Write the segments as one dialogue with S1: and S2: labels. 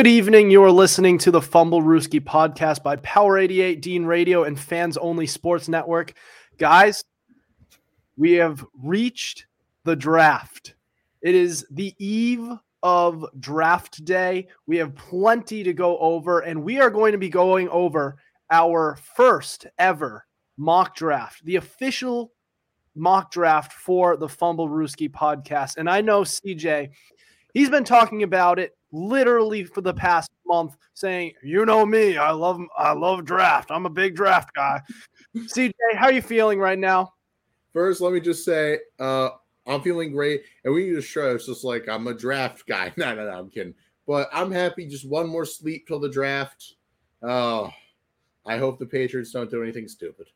S1: Good evening. You are listening to the Fumblerooski podcast by Power 88, Dean Radio, and Fans Only Sports Network. Guys, we have reached the draft. It is the eve of draft day. We have plenty to go over, and we are going to be going over our first ever mock draft, the official mock draft for the Fumblerooski podcast. And I know CJ, he's been talking about it literally for the past month saying, "You know me, I love I love draft. I'm a big draft guy." CJ, how are you feeling right now?
S2: First, let me just say, uh, I'm feeling great, and we need to show it's just like I'm a draft guy. No, no, no, I'm kidding. But I'm happy. Just one more sleep till the draft. Oh, I hope the Patriots don't do anything stupid.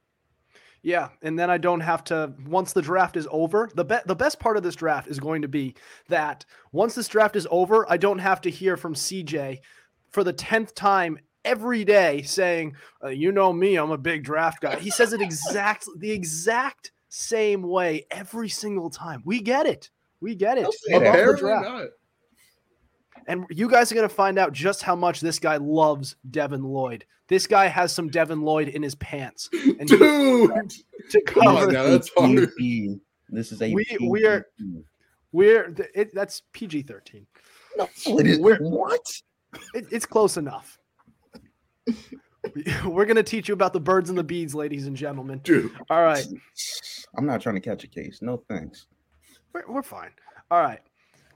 S1: Yeah, and then I don't have to once the draft is over. The be- the best part of this draft is going to be that once this draft is over, I don't have to hear from CJ for the 10th time every day saying, uh, "You know me, I'm a big draft guy." He says it exactly the exact same way every single time. We get it. We get it.
S2: Apparently not.
S1: And you guys are going to find out just how much this guy loves Devin Lloyd. This guy has some Devin Lloyd in his pants.
S2: And Dude,
S1: to cover,
S2: now, that's hard.
S3: This is a
S1: we we are we're it, that's PG thirteen.
S3: No, it is,
S1: We're-
S3: what?
S1: It, it's close enough. We're going to teach you about the birds and the bees, ladies and gentlemen.
S2: dude.
S1: All right,
S3: I'm not trying to catch a case. No thanks.
S1: we're, we're fine. All right,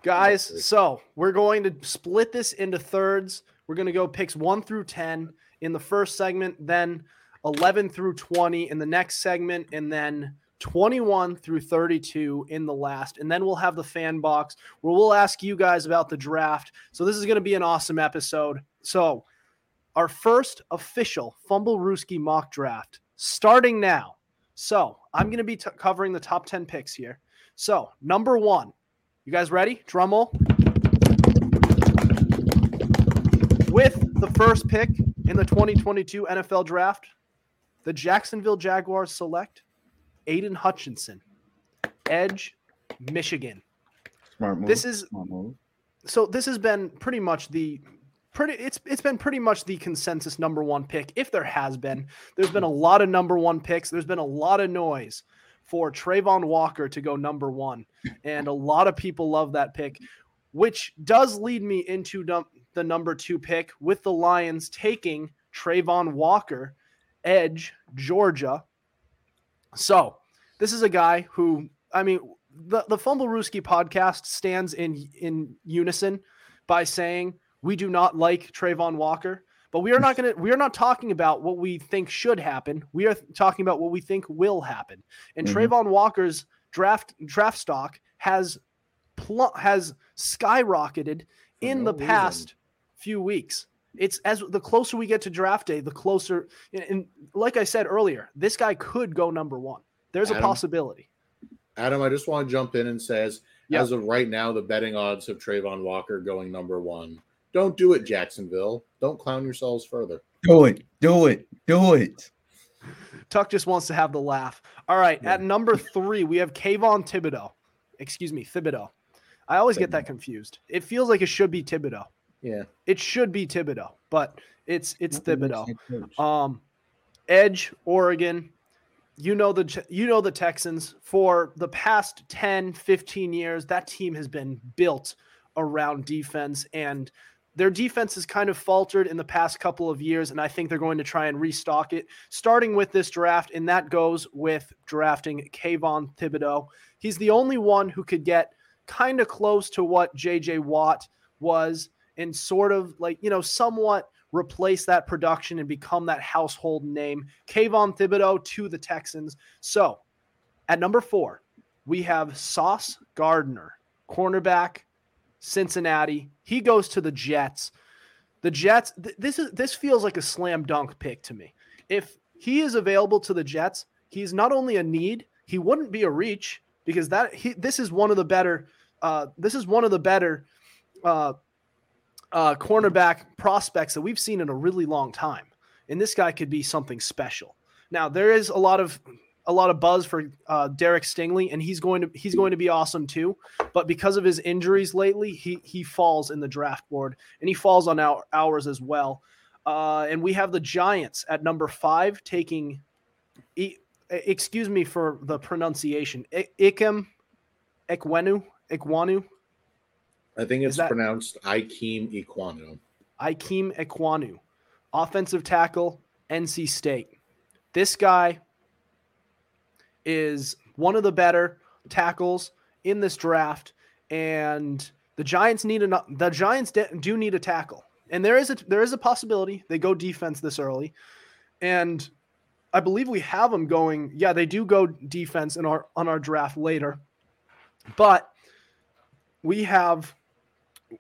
S1: guys. So we're going to split this into thirds. We're going to go picks one through 10 in the first segment, then 11 through 20 in the next segment, and then 21 through 32 in the last. And then we'll have the fan box where we'll ask you guys about the draft. So this is going to be an awesome episode. So, our first official Fumblerooski mock draft starting now. So, I'm going to be t- covering the top 10 picks here. So, number one, you guys ready? Drum roll. With the first pick in the 2022 NFL draft, the Jacksonville Jaguars select Aidan Hutchinson, edge, Michigan.
S3: Smart move.
S1: This is
S3: smart move.
S1: so this has been pretty much the pretty it's it's been pretty much the consensus number one pick if there has been there's been a lot of number one picks there's been a lot of noise for Travon Walker to go number one. And a lot of people love that pick which does lead me into the number two pick with the Lions taking Travon Walker edge Georgia. So this is a guy who I mean the the Fumblerooski podcast stands in in unison by saying we do not like Travon Walker, but we are not going to we are not talking about what we think should happen. We are talking about what we think will happen. And
S3: Mhm.
S1: Travon Walker's draft draft stock has pl- has skyrocketed in
S2: no
S1: the
S2: reason.
S1: past few weeks. It's as the closer we get to draft day, the closer. And, and like I said earlier, this guy could go number one. There's a possibility.
S2: Adam, I just want to jump in and says,
S1: Yeah.
S2: as of right now, the betting odds of Travon Walker going number one. Don't do it, Jacksonville. Don't clown yourselves further.
S3: Do it. Do it. Do it.
S1: Tuck just wants to have the laugh. All right,
S2: Yeah.
S1: at number three, we have Kayvon Thibodeaux. Excuse me, Thibodeau. I always get that confused. It feels like it should be Thibodeau.
S2: Yeah.
S1: It should be Thibodeau, but it's it's Thibodeau. Um, Edge, Oregon. You know the you know the Texans for the past 10, 15 years. That team has been built around defense and their defense has kind of faltered in the past couple of years and I think they're going to try and restock it starting with this draft and that goes with drafting Kayvon Thibodeaux. He's the only one who could get kind of close to what JJ Watt was and sort of like, you know, somewhat replace that production and become that household name. Kayvon Thibodeaux to the Texans. So at number four, we have Sauce Gardner, cornerback, Cincinnati. He goes to the Jets. The Jets, th- this is this feels like a slam dunk pick to me. If he is available to the Jets, he's not only a need, he wouldn't be a reach because that he, this is one of the better uh, this is one of the better uh, uh, cornerback prospects that we've seen in a really long time. And this guy could be something special. Now, there is a lot of a lot of buzz for uh, Derek Stingley, and he's going to he's going to be awesome too. But because of his injuries lately, he he falls in the draft board, and he falls on our ours as well. Uh, and we have the Giants at number five, taking. E- excuse me for the pronunciation. I- Ikem Ikwenu, Ekwanu.
S2: I think it's
S1: that-
S2: pronounced Ikem Equano.
S1: Ikem Ekwonu, offensive tackle, NC State. This guy is one of the better tackles in this draft, and the Giants need a the Giants do need a tackle, and there is a there is a possibility they go defense this early, and I believe we have them going. Yeah, they do go defense in our on our draft later, but we have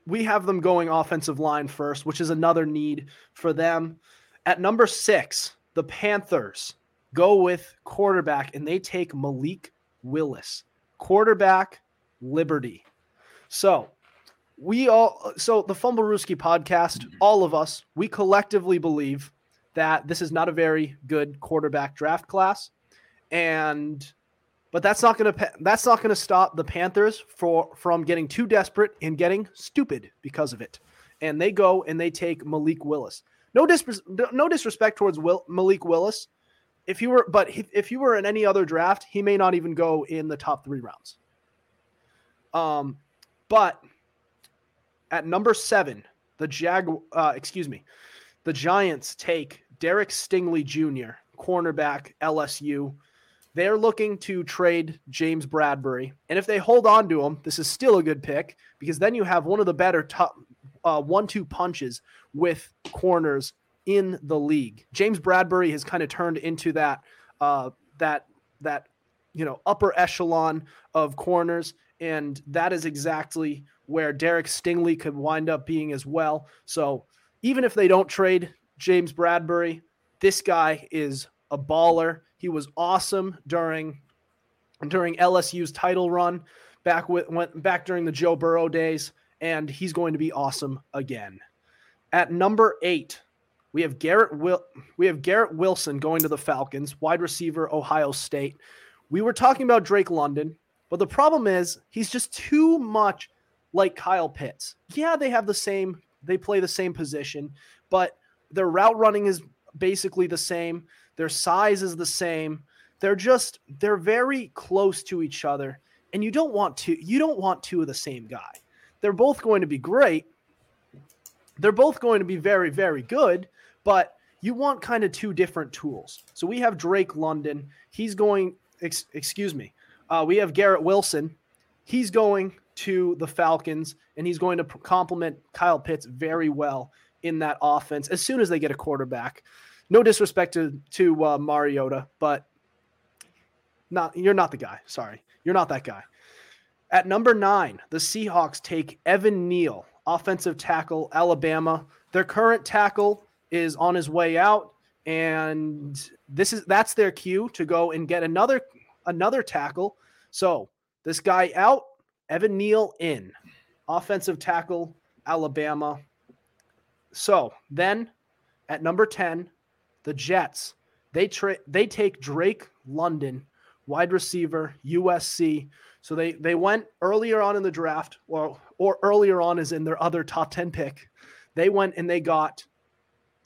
S1: we have them going offensive line first, which is another need for them. At number six, the Panthers go with quarterback and they take Malik Willis, quarterback, Liberty. So we all, so the Fumblerooski podcast, all of us, we collectively believe that this is not a very good quarterback draft class, and but that's not going to that's not going to stop the Panthers for from getting too desperate and getting stupid because of it. And they go and they take Malik Willis. No dis- no disrespect towards Will, Malik Willis. If you were but if, you were in any other draft, he may not even go in the top 3 rounds. Um but at number 7, the Jag uh, excuse me. The Giants take Derek Stingley Jr., cornerback LSU they're looking to trade James Bradberry. And if they hold on to him, this is still a good pick because then you have one of the better top uh, one two punches with corners in the league. James Bradberry has kind of turned into that uh, that that you know upper echelon of corners, and that is exactly where Derek Stingley could wind up being as well. So even if they don't trade James Bradberry, this guy is a baller. He was awesome during during LSU's title run back with went back during the Joe Burrow days, and he's going to be awesome again. At number eight, we have Garrett Will we have Garrett Wilson going to the Falcons, wide receiver, Ohio State. We were talking about Drake London, but the problem is he's just too much like Kyle Pitts. Yeah, they have the same, they play the same position, but their route running is basically the same. Their size is the same. They're just they're very close to each other, and you don't want to you don't want two of the same guy. They're both going to be great. They're both going to be very very good, but you want kind of two different tools. So we have Drake London. He's going. Ex, excuse me. Uh, we have Garrett Wilson. He's going to the Falcons, and he's going to complement Kyle Pitts very well in that offense as soon as they get a quarterback. No disrespect to to uh, Mariota, but not you're not the guy. Sorry, you're not that guy. At number nine, the Seahawks take Evan Neal, offensive tackle, Alabama. Their current tackle is on his way out, and this is that's their cue to go and get another another tackle. So this guy out, Evan Neal in, offensive tackle, Alabama. So then at number 10, the Jets, they tra- they take Drake London, wide receiver, USC. So they they went earlier on in the draft, or or earlier on is in their other top 10 pick. They went and they got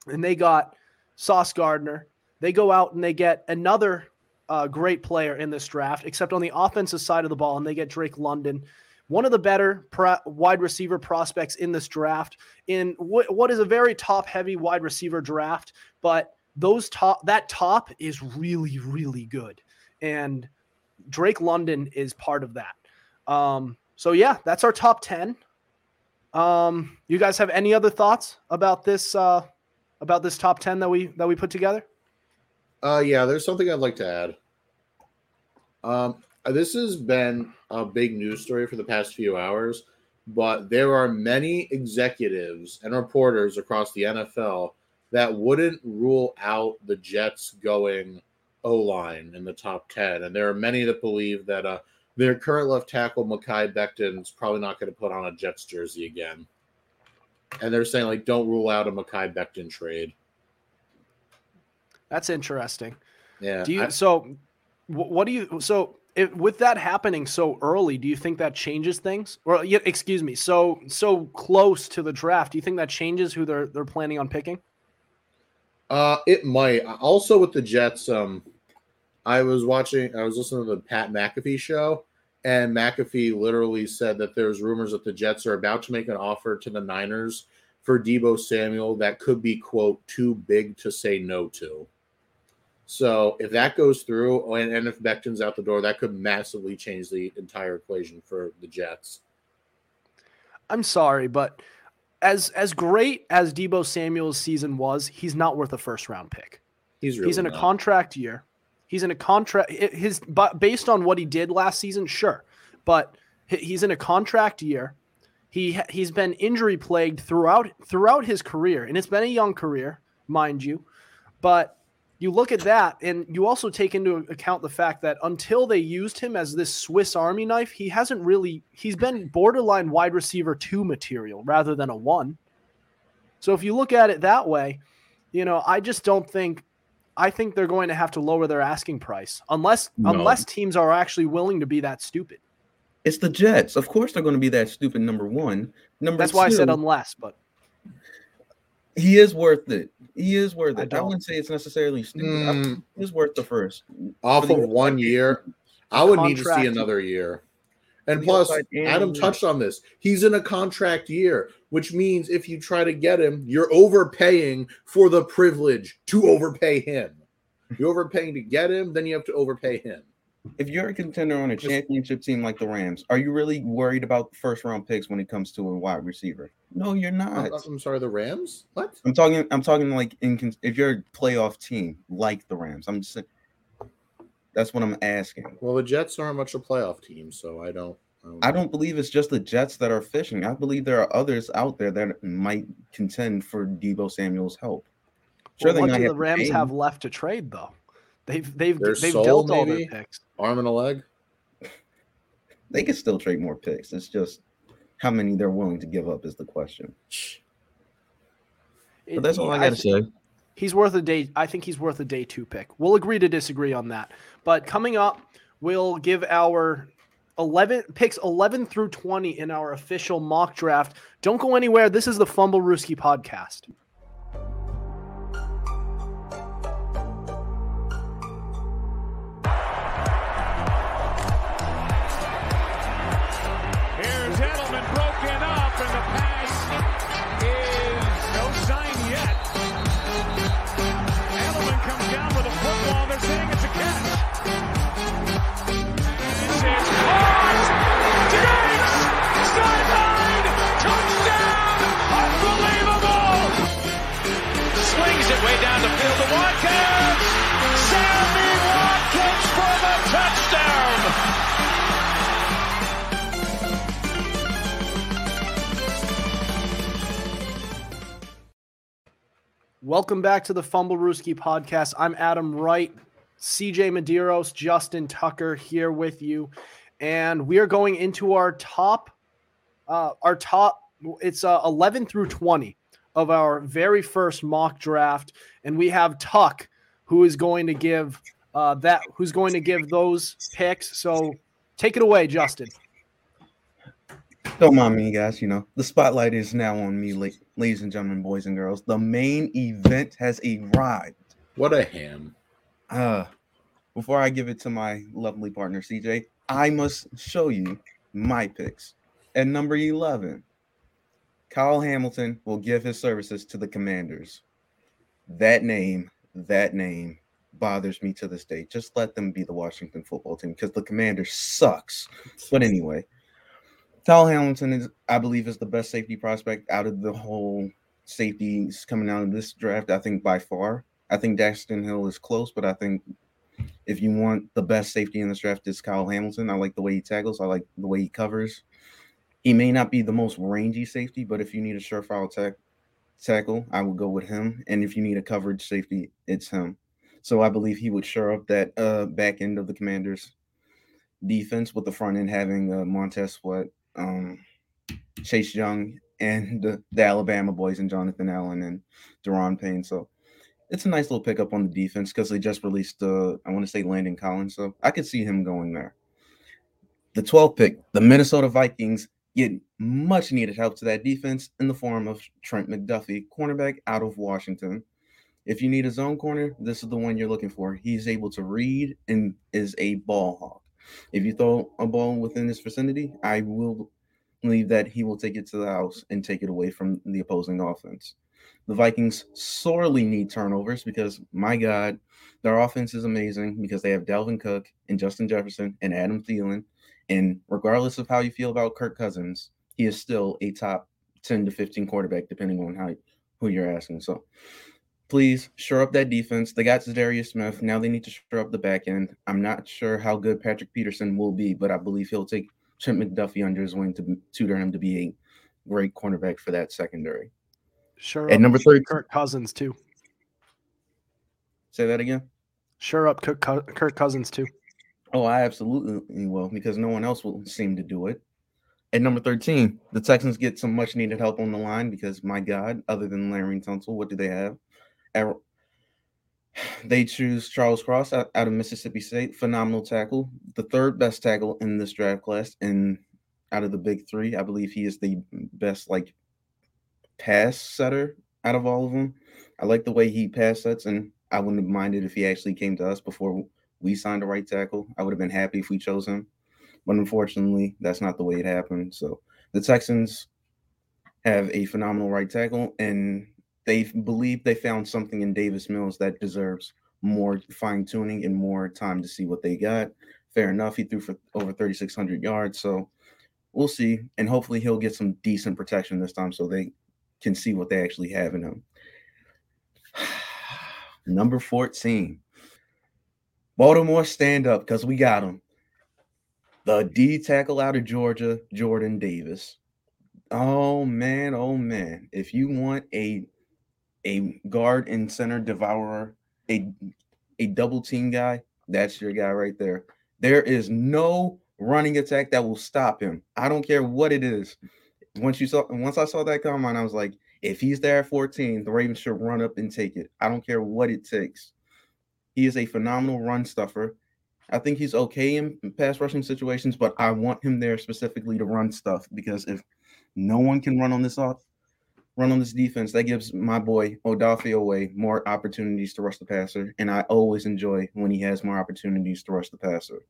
S1: and they got Sauce Gardner. They go out and they get another uh, great player in this draft, except on the offensive side of the ball, and they get Drake London one of the better pro- wide receiver prospects in this draft in what, what is a very top heavy wide receiver draft but those top that top is really really good. And drake london is part of that. Um, so yeah that's our top 10 um, you guys have any other thoughts about this uh, about this top 10 that we that we put together
S2: Uh, yeah, there's something I'd like to add. Um, this has been a big news story for the past few hours, but there are many executives and reporters across the NFL that wouldn't rule out the Jets going O line in the top 10. And there are many that believe that uh, their current left tackle, Mekhi is probably not going to put on a Jets jersey again. And they're saying, like, don't rule out a Mekhi Becton trade.
S1: that's interesting
S2: Yeah.
S1: do you
S2: I-
S1: so What do you so if, with that happening so early? Do you think that changes things? Or yeah, excuse me, so so close to the draft? Do you think that changes who they're they're planning on picking?
S2: Uh, it might. Also with the Jets, um, I was watching. I was listening to the Pat McAfee show, and McAfee literally said that there's rumors that the Jets are about to make an offer to the Niners for Deebo Samuel that could be quote too big to say no to. So if that goes through, and, and if Becton's out the door, that could massively change the entire equation for the Jets.
S1: I'm sorry, but as as great as Deebo Samuel's season was, he's not worth a first round pick.
S2: He's really
S1: he's in a contract year. He's in a contract. His but based on what he did last season, sure, but he's in a contract year. He he's been injury plagued throughout throughout his career, and it's been a young career, mind you. But you look at that, and you also take into account the fact that until they used him as this Swiss Army knife, he hasn't really. He's been borderline wide receiver two material rather than a one. So if you look at it that way, you know, I just don't think I think they're going to have to lower their asking price unless
S3: No.
S1: unless teams are actually willing to be that stupid.
S3: It's the Jets. Of course, they're going to be that stupid. Number one. Number
S1: That's why I said unless, but
S3: he is worth it. He is worth it. I,
S1: don't.
S3: wouldn't say it's necessarily stupid. I-
S2: Mm,
S3: He is worth the first.
S2: off
S3: For
S2: of
S3: the
S2: one year, I would need to see another year. And plus, Adam touched on this. He's in a contract year, which means if you try to get him, you're overpaying for the privilege to overpay him. You're overpaying to get him, then you have to overpay him.
S3: If you're a contender on a championship team like the Rams, are you really worried about first round picks when it comes to a wide receiver? No, you're
S2: I'm,
S3: not.
S2: I'm sorry, the Rams? What?
S3: I'm talking. I'm talking like in if you're a playoff team like the Rams. I'm just. That's what I'm asking.
S2: Well, the Jets aren't much a playoff team, so I don't. I
S3: um, don't, believe it's just the Jets that are fishing. I believe there are others out there that might contend for Deebo Samuel's help.
S1: well,
S3: they
S1: what do the Rams
S3: pay
S1: have left to trade though? They've they've
S2: Their
S1: they've
S2: soul,
S1: dealt all
S2: maybe?
S1: their picks.
S2: arm and a leg.
S3: They can still trade more picks. It's just how many they're willing to give up is the question. But that's all I got to say.
S1: He's worth a day. I think he's worth a day two pick. We'll agree to disagree on that. But coming up, we'll give our 11 picks 11 through 20 in our official mock draft. Don't go anywhere. This is the Fumblerooski podcast. Welcome back to the Fumblerooski podcast. I'm Adam Wright, CJ Medeiros, Justin Tucker here with you, and we are going into our top, uh, our top. It's uh, 11 through 20 of our very first mock draft, and we have Tuck, who is going to give uh, that, who's going to give those picks. So take it away, Justin.
S3: Don't mind me, guys. You know, the spotlight is now on me, ladies and gentlemen, boys and girls. The main event has arrived.
S2: What a ham.
S3: Uh, before I give it to my lovely partner, CJ, I must show you my picks. At number 11, Kyle Hamilton will give his services to the Commanders. That name, that name bothers me to this day. Just let them be the Washington football team because the Commanders sucks. But anyway, Kyle Hamilton is, I believe, is the best safety prospect out of the whole safeties coming out of this draft. I think by far. I think Daxton Hill is close, but I think if you want the best safety in this draft, it's Kyle Hamilton. I like the way he tackles. I like the way he covers. He may not be the most rangy safety, but if you need a surefire tack, tackle, I would go with him. And if you need a coverage safety, it's him. So I believe he would shore up that uh, back end of the Commanders' defense with the front end having uh, Montez Sweat, um, Chase Young, and the, the Alabama boys and Jonathan Allen and Da'Ron Payne. So it's a nice little pickup on the defense because they just released uh I want to say Landon Collins, so I could see him going there. The 12th pick, the Minnesota Vikings get much needed help to that defense in the form of Trent McDuffie, cornerback out of Washington. If you need a zone corner, this is the one you're looking for. He's able to read and is a ball hawk. If you throw a ball within his vicinity, I will believe that he will take it to the house and take it away from the opposing offense. The Vikings sorely need turnovers because, my God, their offense is amazing because they have Dalvin Cook and Justin Jefferson and Adam Thielen. And regardless of how you feel about Kirk Cousins, he is still a top 10 to 15 quarterback, depending on how who you're asking. So please shore up that defense. They got Darius Smith. Now they need to shore up the back end. I'm not sure how good Patrick Peterson will be, but I believe he'll take Trent McDuffie under his wing to tutor him to be a great cornerback for that secondary.
S1: Sure.
S3: At number three,
S1: Kirk Cousins too.
S3: Say that again.
S1: Sure up Kirk, Kirk Cousins too.
S3: Oh, I absolutely will because no one else will seem to do it. At number 13, the Texans get some much needed help on the line because my God, other than Larry Tunsil, what do they have? They choose Charles Cross out, out of Mississippi State, phenomenal tackle, the third best tackle in this draft class, and out of the big three, I believe he is the best like pass setter out of all of them. I like the way he pass sets, and I wouldn't have minded if he actually came to us before we signed a right tackle. I would have been happy if we chose him, but unfortunately, that's not the way it happened. So the Texans have a phenomenal right tackle, and they believe they found something in Davis Mills that deserves more fine tuning and more time to see what they got. Fair enough. He threw for over 3,600 yards. So we'll see. And hopefully he'll get some decent protection this time so they can see what they actually have in him. Number 14. Baltimore stand up because we got him. The D tackle out of Georgia, Jordan Davis. Oh man, oh man. If you want a a guard and center devourer, a a double team guy, that's your guy right there. There is no running attack that will stop him. I don't care what it is. Once you saw once I saw that come on, I was like, if he's there at 14, the Ravens should run up and take it. I don't care what it takes. He is a phenomenal run stuffer. I think he's okay in pass rushing situations, but I want him there specifically to run stuff because if no one can run on this off run on this defense, that gives my boy Odafe Oweh more opportunities to rush the passer. And I always enjoy when he has more opportunities to rush the passer.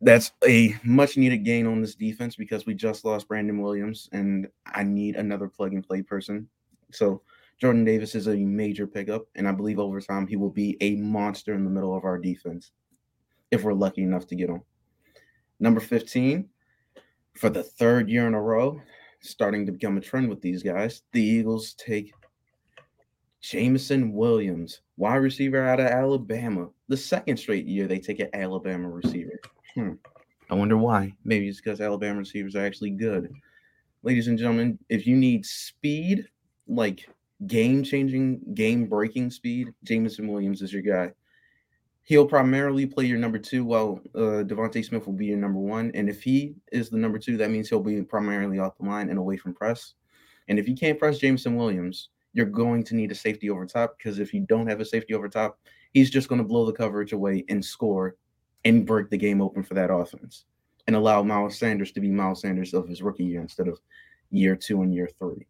S3: That's a much needed gain on this defense because we just lost Brandon Williams, and I need another plug and play person. So Jordan Davis is a major pickup, and I believe over time he will be a monster in the middle of our defense if we're lucky enough to get him. Number 15, for the third year in a row, starting to become a trend with these guys. The Eagles take Jameson Williams, wide receiver out of Alabama. The second straight year they take an Alabama receiver. Hmm. I wonder why. Maybe it's because Alabama receivers are actually good. Ladies and gentlemen, if you need speed, like game changing, game breaking speed, Jameson Williams is your guy. He'll primarily play your number two, while uh, DeVonta Smith will be your number one. And if he is the number two, that means he'll be primarily off the line and away from press. And if you can't press Jameson Williams, you're going to need a safety over top because if you don't have a safety over top, he's just going to blow the coverage away and score and break the game open for that offense and allow Miles Sanders to be Miles Sanders of his rookie year instead of year two and year three.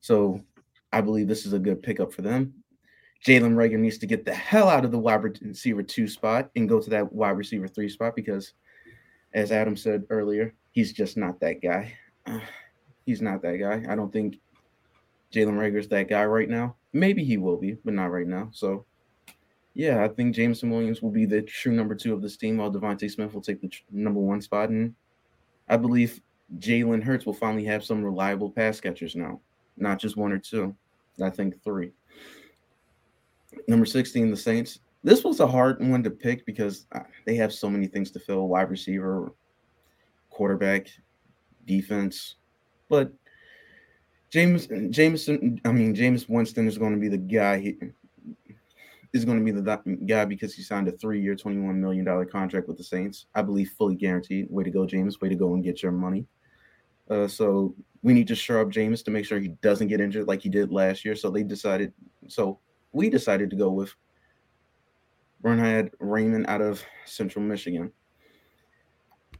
S3: So I believe this is a good pickup for them. Jalen Reagor needs to get the hell out of the wide receiver two spot and go to that wide receiver three spot because, as Adam said earlier, he's just not that guy. He's not that guy. I don't think Jalen Reagor's that guy right now. Maybe he will be, but not right now. So, yeah, I think Jameson Williams will be the true number two of this team, while DeVonta Smith will take the number one spot. And I believe Jalen Hurts will finally have some reliable pass catchers now, not just one or two. I think three. Number 16, the Saints. This was a hard one to pick because uh, they have so many things to fill wide receiver, quarterback, defense. But James Jameson, I mean, Jameis Winston is going to be the guy. He is going to be the guy because he signed a three-year, $21 million contract with the Saints. I believe fully guaranteed. Way to go, James. Way to go and get your money. Uh, so we need to shore up James to make sure he doesn't get injured like he did last year. So they decided. So we decided to go with Bernhard Raimann out of Central Michigan.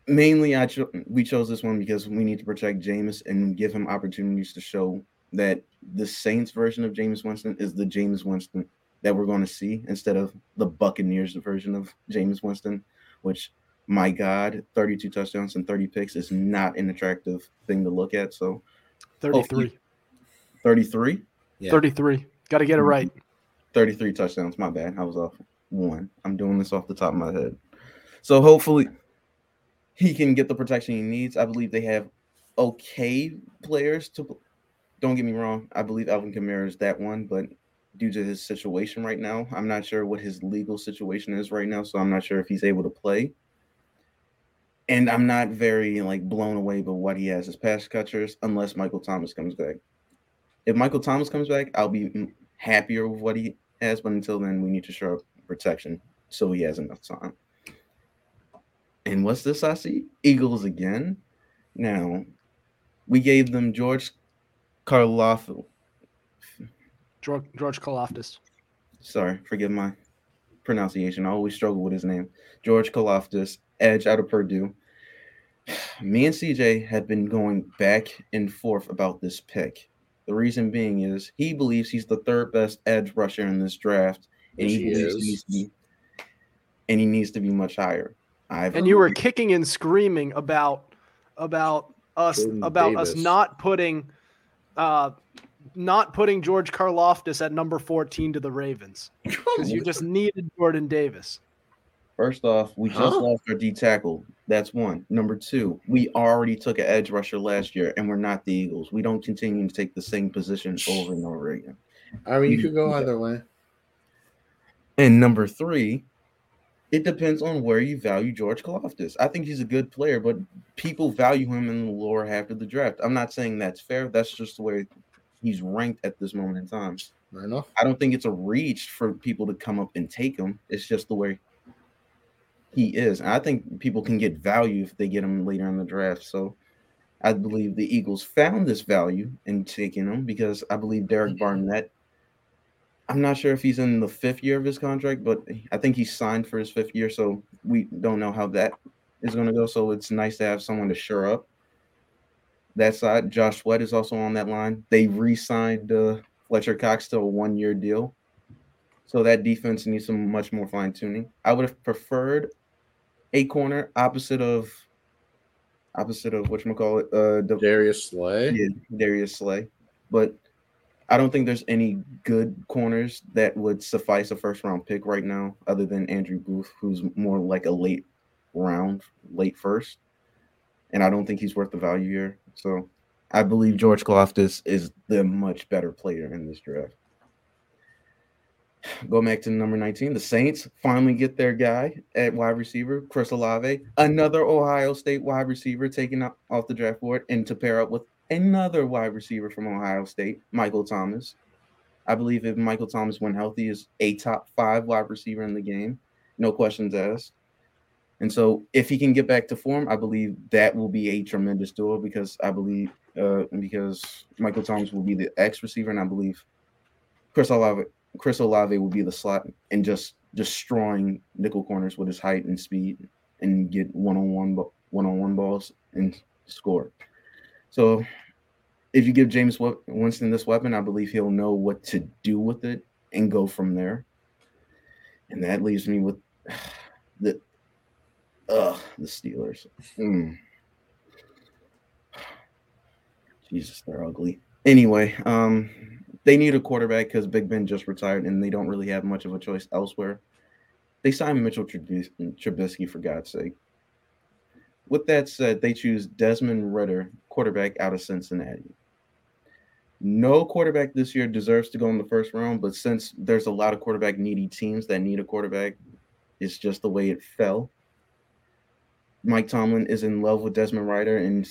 S3: Mainly, I cho- we chose this one because we need to protect Jameis and give him opportunities to show that the Saints version of Jameis Winston is the Jameis Winston that we're going to see instead of the Buccaneers version of Jameis Winston, which my God, 32 touchdowns and 30 picks is not an attractive thing to look at. So
S1: 33.
S3: 33,
S2: Yeah.
S1: 33. Got to get it mm-hmm. right.
S3: 33 touchdowns. My bad. I was off one. I'm doing this off the top of my head. So hopefully he can get the protection he needs. I believe they have okay players to don't get me wrong. I believe Alvin Kamara is that one, but due to his situation right now, I'm not sure what his legal situation is right now. So I'm not sure if he's able to play. And I'm not very like blown away by what he has as pass catchers unless Michael Thomas comes back. If Michael Thomas comes back, I'll be happier with what he has. But until then, we need to show up protection so he has enough time. And what's this I see? Eagles again. Now, we gave them George Karloff.
S1: George, George Karlaftis.
S3: Sorry, forgive my pronunciation. I always struggle with his name. George Karlaftis, edge out of Purdue. Me and CJ have been going back and forth about this pick. The reason being is he believes he's the third best edge rusher in this draft, and he,
S2: he
S3: believes
S2: is.
S3: he needs to be, and he needs to be much higher. I've
S1: And you were kicking and screaming about about us
S2: Jordan
S1: about us not putting uh not putting George Karlaftis at number 14 to the Ravens because you just needed Jordan Davis.
S3: First off, we just lost our D tackle. That's one. Number two, we already took an edge rusher last year, and we're not the Eagles. We don't continue to take the same position over and over again.
S2: I mean, you could go either way.
S3: And number three, it depends on where you value George Karlaftis. I think he's a good player, but people value him in the lower half of the draft. I'm not saying that's fair. That's just the way he's ranked at this moment in time.
S2: Fair enough.
S3: I don't think it's a reach for people to come up and take him. It's just the way he is. And I think people can get value if they get him later in the draft. So I believe the Eagles found this value in taking him because I believe Derek Barnett. I'm not sure if he's in the fifth year of his contract, but I think he's signed for his fifth year. So we don't know how that is going to go. So it's nice to have someone to shore up that side. Josh Sweat is also on that line. They re-signed uh, Fletcher Cox to a one-year deal, so that defense needs some much more fine-tuning. I would have preferred a corner opposite of opposite of what you call it, uh, the,
S2: Darius Slay.
S3: yeah, Darius Slay, but I don't think there's any good corners that would suffice a first-round pick right now, other than Andrew Booth, who's more like a late round, late first and I don't think he's worth the value here. So I believe George Karlaftis is the much better player in this draft. Go back to number 19. The Saints finally get their guy at wide receiver, Chris Olave, another Ohio State wide receiver taken off the draft board, and to pair up with another wide receiver from Ohio State, Michael Thomas. I believe if Michael Thomas, when healthy, is a top five wide receiver in the game, no questions asked. And so, if he can get back to form, I believe that will be a tremendous duo because I believe uh, because Michael Thomas will be the X receiver, and I believe Chris Olave Chris Olave will be the slot and just destroying nickel corners with his height and speed and get one on one one on one balls and score. So, if you give Jameis Winston this weapon, I believe he'll know what to do with it and go from there. And that leaves me with the Ugh, the Steelers. Mm. Jesus, they're ugly. Anyway, um, they need a quarterback because Big Ben just retired and they don't really have much of a choice elsewhere. They signed Mitchell Trubis- Trubisky for God's sake. With that said, they choose Desmond Ridder, quarterback out of Cincinnati. No quarterback this year deserves to go in the first round, but since there's a lot of quarterback needy teams that need a quarterback, it's just the way it fell. Mike Tomlin is in love with Desmond Ridder, and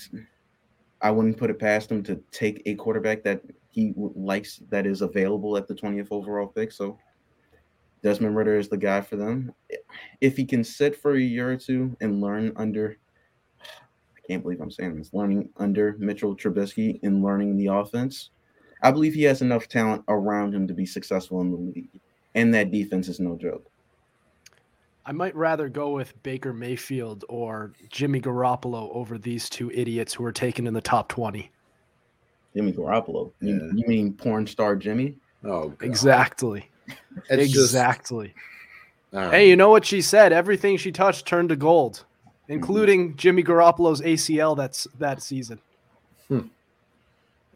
S3: I wouldn't put it past him to take a quarterback that he likes that is available at the 20th overall pick. So Desmond Ridder is the guy for them. If he can sit for a year or two and learn under, I can't believe I'm saying this, learning under Mitchell Trubisky and learning the offense, I believe he has enough talent around him to be successful in the league, and that defense is no joke.
S1: I might rather go with Baker Mayfield or Jimmy Garoppolo over these two idiots who are taken in the top 20.
S3: Jimmy Garoppolo. You,
S2: Yeah.
S3: you mean porn star Jimmy?
S2: Oh, God.
S1: Exactly.
S2: It's
S1: exactly.
S2: I don't
S1: hey, you know what she said? Everything she touched turned to gold,
S2: Mm-hmm.
S1: including Jimmy Garoppolo's ACL that's that season.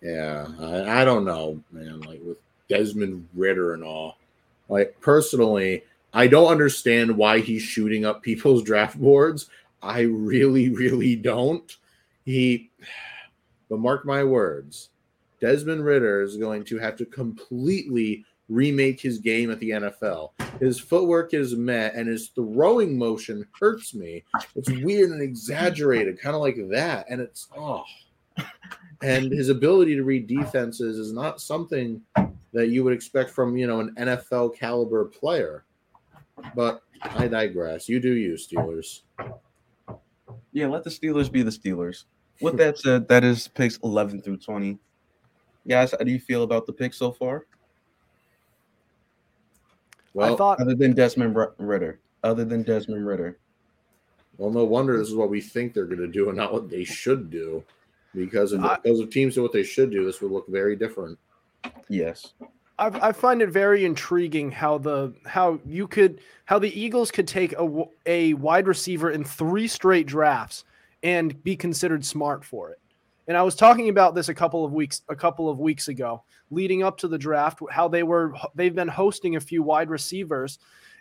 S2: Yeah, I, I don't know, man. Like with Desmond Ridder and all. Like personally, I don't understand why he's shooting up people's draft boards. I really, really don't. He, but mark my words, Desmond Ridder is going to have to completely remake his game at the NFL. His footwork is met, and his throwing motion hurts me. It's weird and exaggerated, kind of like that, and it's oh and his ability to read defenses is not something that you would expect from you know an NFL caliber player. But I digress. You do you, Steelers.
S3: Yeah, let the Steelers be the Steelers. With that said, that is picks 11 through 20. Guys, how do you feel about the picks so far?
S2: Well,
S1: I thought
S3: Other than Desmond R- Ridder. Other than Desmond Ridder.
S2: well, no wonder this is what we think they're going to do and not what they should do. Because if,
S1: I-
S2: because if teams do what they should do, this would look very different.
S3: Yes.
S1: I, I find it very intriguing how the how you could how the Eagles could take a a wide receiver in three straight drafts and be considered smart for it. And I was talking about this a couple of weeks a couple of weeks ago, leading up to the draft, how they were they've been hosting a few wide receivers,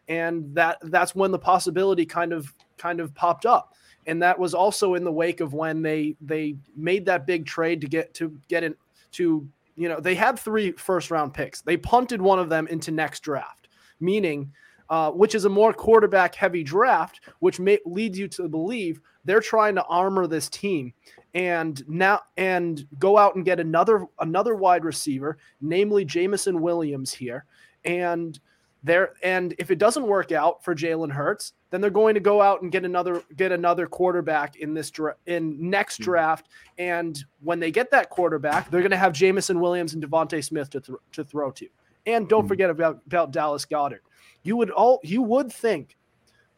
S1: and that that's when the possibility kind of kind of popped up. And that was also in the wake of when they they made that big trade to get to get in to you know they had three first round picks they punted one of them into next draft meaning uh, which is a more quarterback heavy draft which may leads you to believe they're trying to armor this team and now and go out and get another another wide receiver namely Jameson Williams here and there and if it doesn't work out for Jalen Hurts then they're going to go out and get another get another quarterback in this dra- in next draft and when they get that quarterback, they're going to have Jameson Williams and DeVonta Smith to, th- to throw to. And don't
S3: Mhm.
S1: forget about, about Dallas Goedert. You would all you would think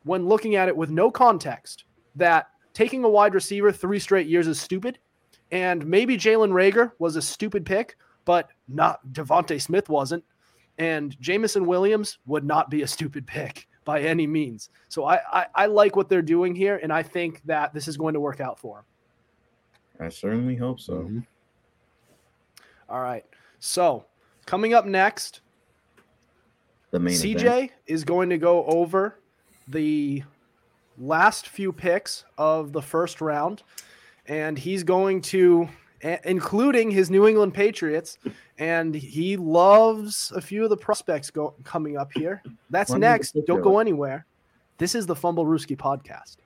S1: when looking at it with no context that taking a wide receiver three straight years is stupid. And maybe Jalen Reagor was a stupid pick, but not DeVonta Smith wasn't. And Jameson Williams would not be a stupid pick by any means. So I, I, I like what they're doing here, and I think that this is going to work out for them.
S3: I certainly hope so.
S2: Mhm.
S1: All right. So coming up next,
S3: The main
S1: CJ
S3: event.
S1: is going to go over the last few picks of the first round, and he's going to, including his New England Patriots, and he loves a few of the prospects go, coming up here. That's
S3: Run me the
S1: next. Don't go anywhere. This is the Fumblerooski podcast.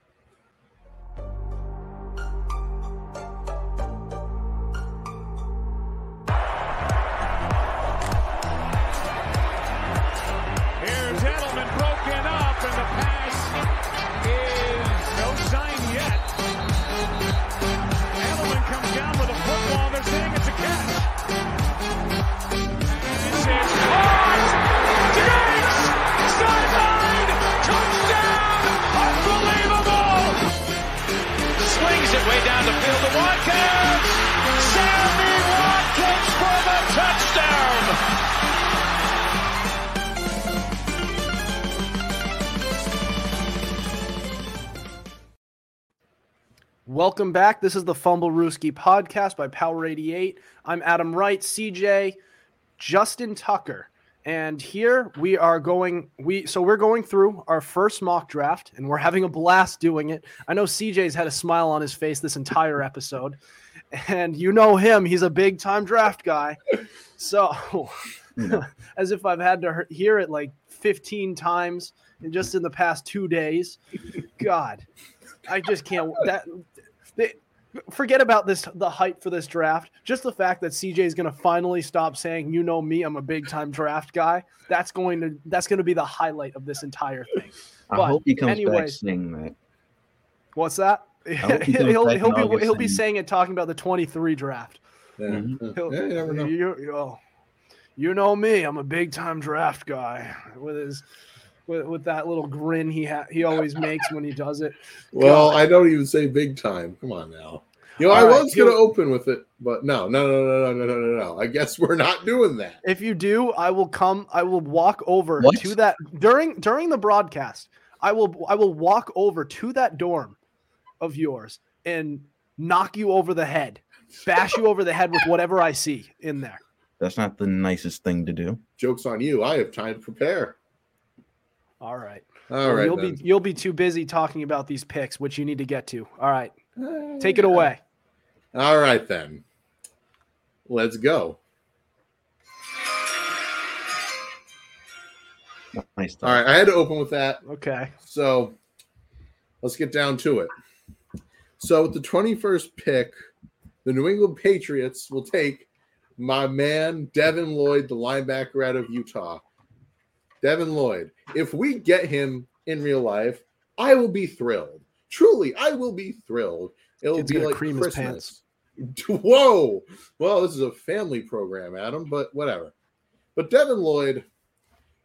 S1: Welcome back. This is the Fumblerooski podcast by Power 88. I'm Adam Wright, CJ, Justin Tucker. And here we are going we so we're going through our first mock draft and we're having a blast doing it. I know CJ's had a smile on his face this entire episode. And you know him, he's a big time draft guy. So as if I've had to hear it like 15 times in just in the past 2 days. God. I just can't that they, forget about this the hype for this draft. Just the fact that CJ is going to finally stop saying, "You know me, I'm a big time draft guy." That's going to that's going to be the highlight of this entire thing.
S3: I
S1: But
S3: hope he comes back
S1: anyways-
S3: saying that.
S1: What's that?
S3: He
S1: he'll he'll be
S3: August
S1: he'll be saying it talking about the 23 draft.
S2: Yeah,
S3: Mhm.
S2: Yeah you never know.
S1: You, you, oh, you know me. I'm a big time draft guy with his with, with that little grin he ha- he always makes when he does it.
S2: Well,
S1: God.
S2: I don't even say big time. Come on now. You know, I
S1: right,
S2: was going to open with it, but no, no, no, no, no, no, no, no. I guess we're not doing that.
S1: If you do, I will come. I will walk over
S3: what?
S1: to that during during the broadcast. I will I will walk over to that dorm of yours and knock you over the head, bash you over the head with whatever I see in there.
S3: That's not the nicest thing to do.
S2: Jokes on you. I have time to prepare.
S1: All right.
S2: All
S1: Well,
S2: right.
S1: you'll
S2: then.
S1: be you'll be too busy talking about these picks, which you need to get to. All right. Uh, take it away.
S2: All right, then. Let's go.
S3: Nice.
S2: All right. I had to open with that.
S1: Okay.
S2: So let's get down to it. So with the 21st pick, the New England Patriots will take my man Devin Lloyd, the linebacker out of Utah. Devin Lloyd. If we get him in real life, I will be thrilled. Truly, I will be thrilled. It'll
S1: Kid's
S2: be like
S1: cream
S2: Christmas. Whoa. Well, this is a family program, Adam, but whatever. But Devin Lloyd,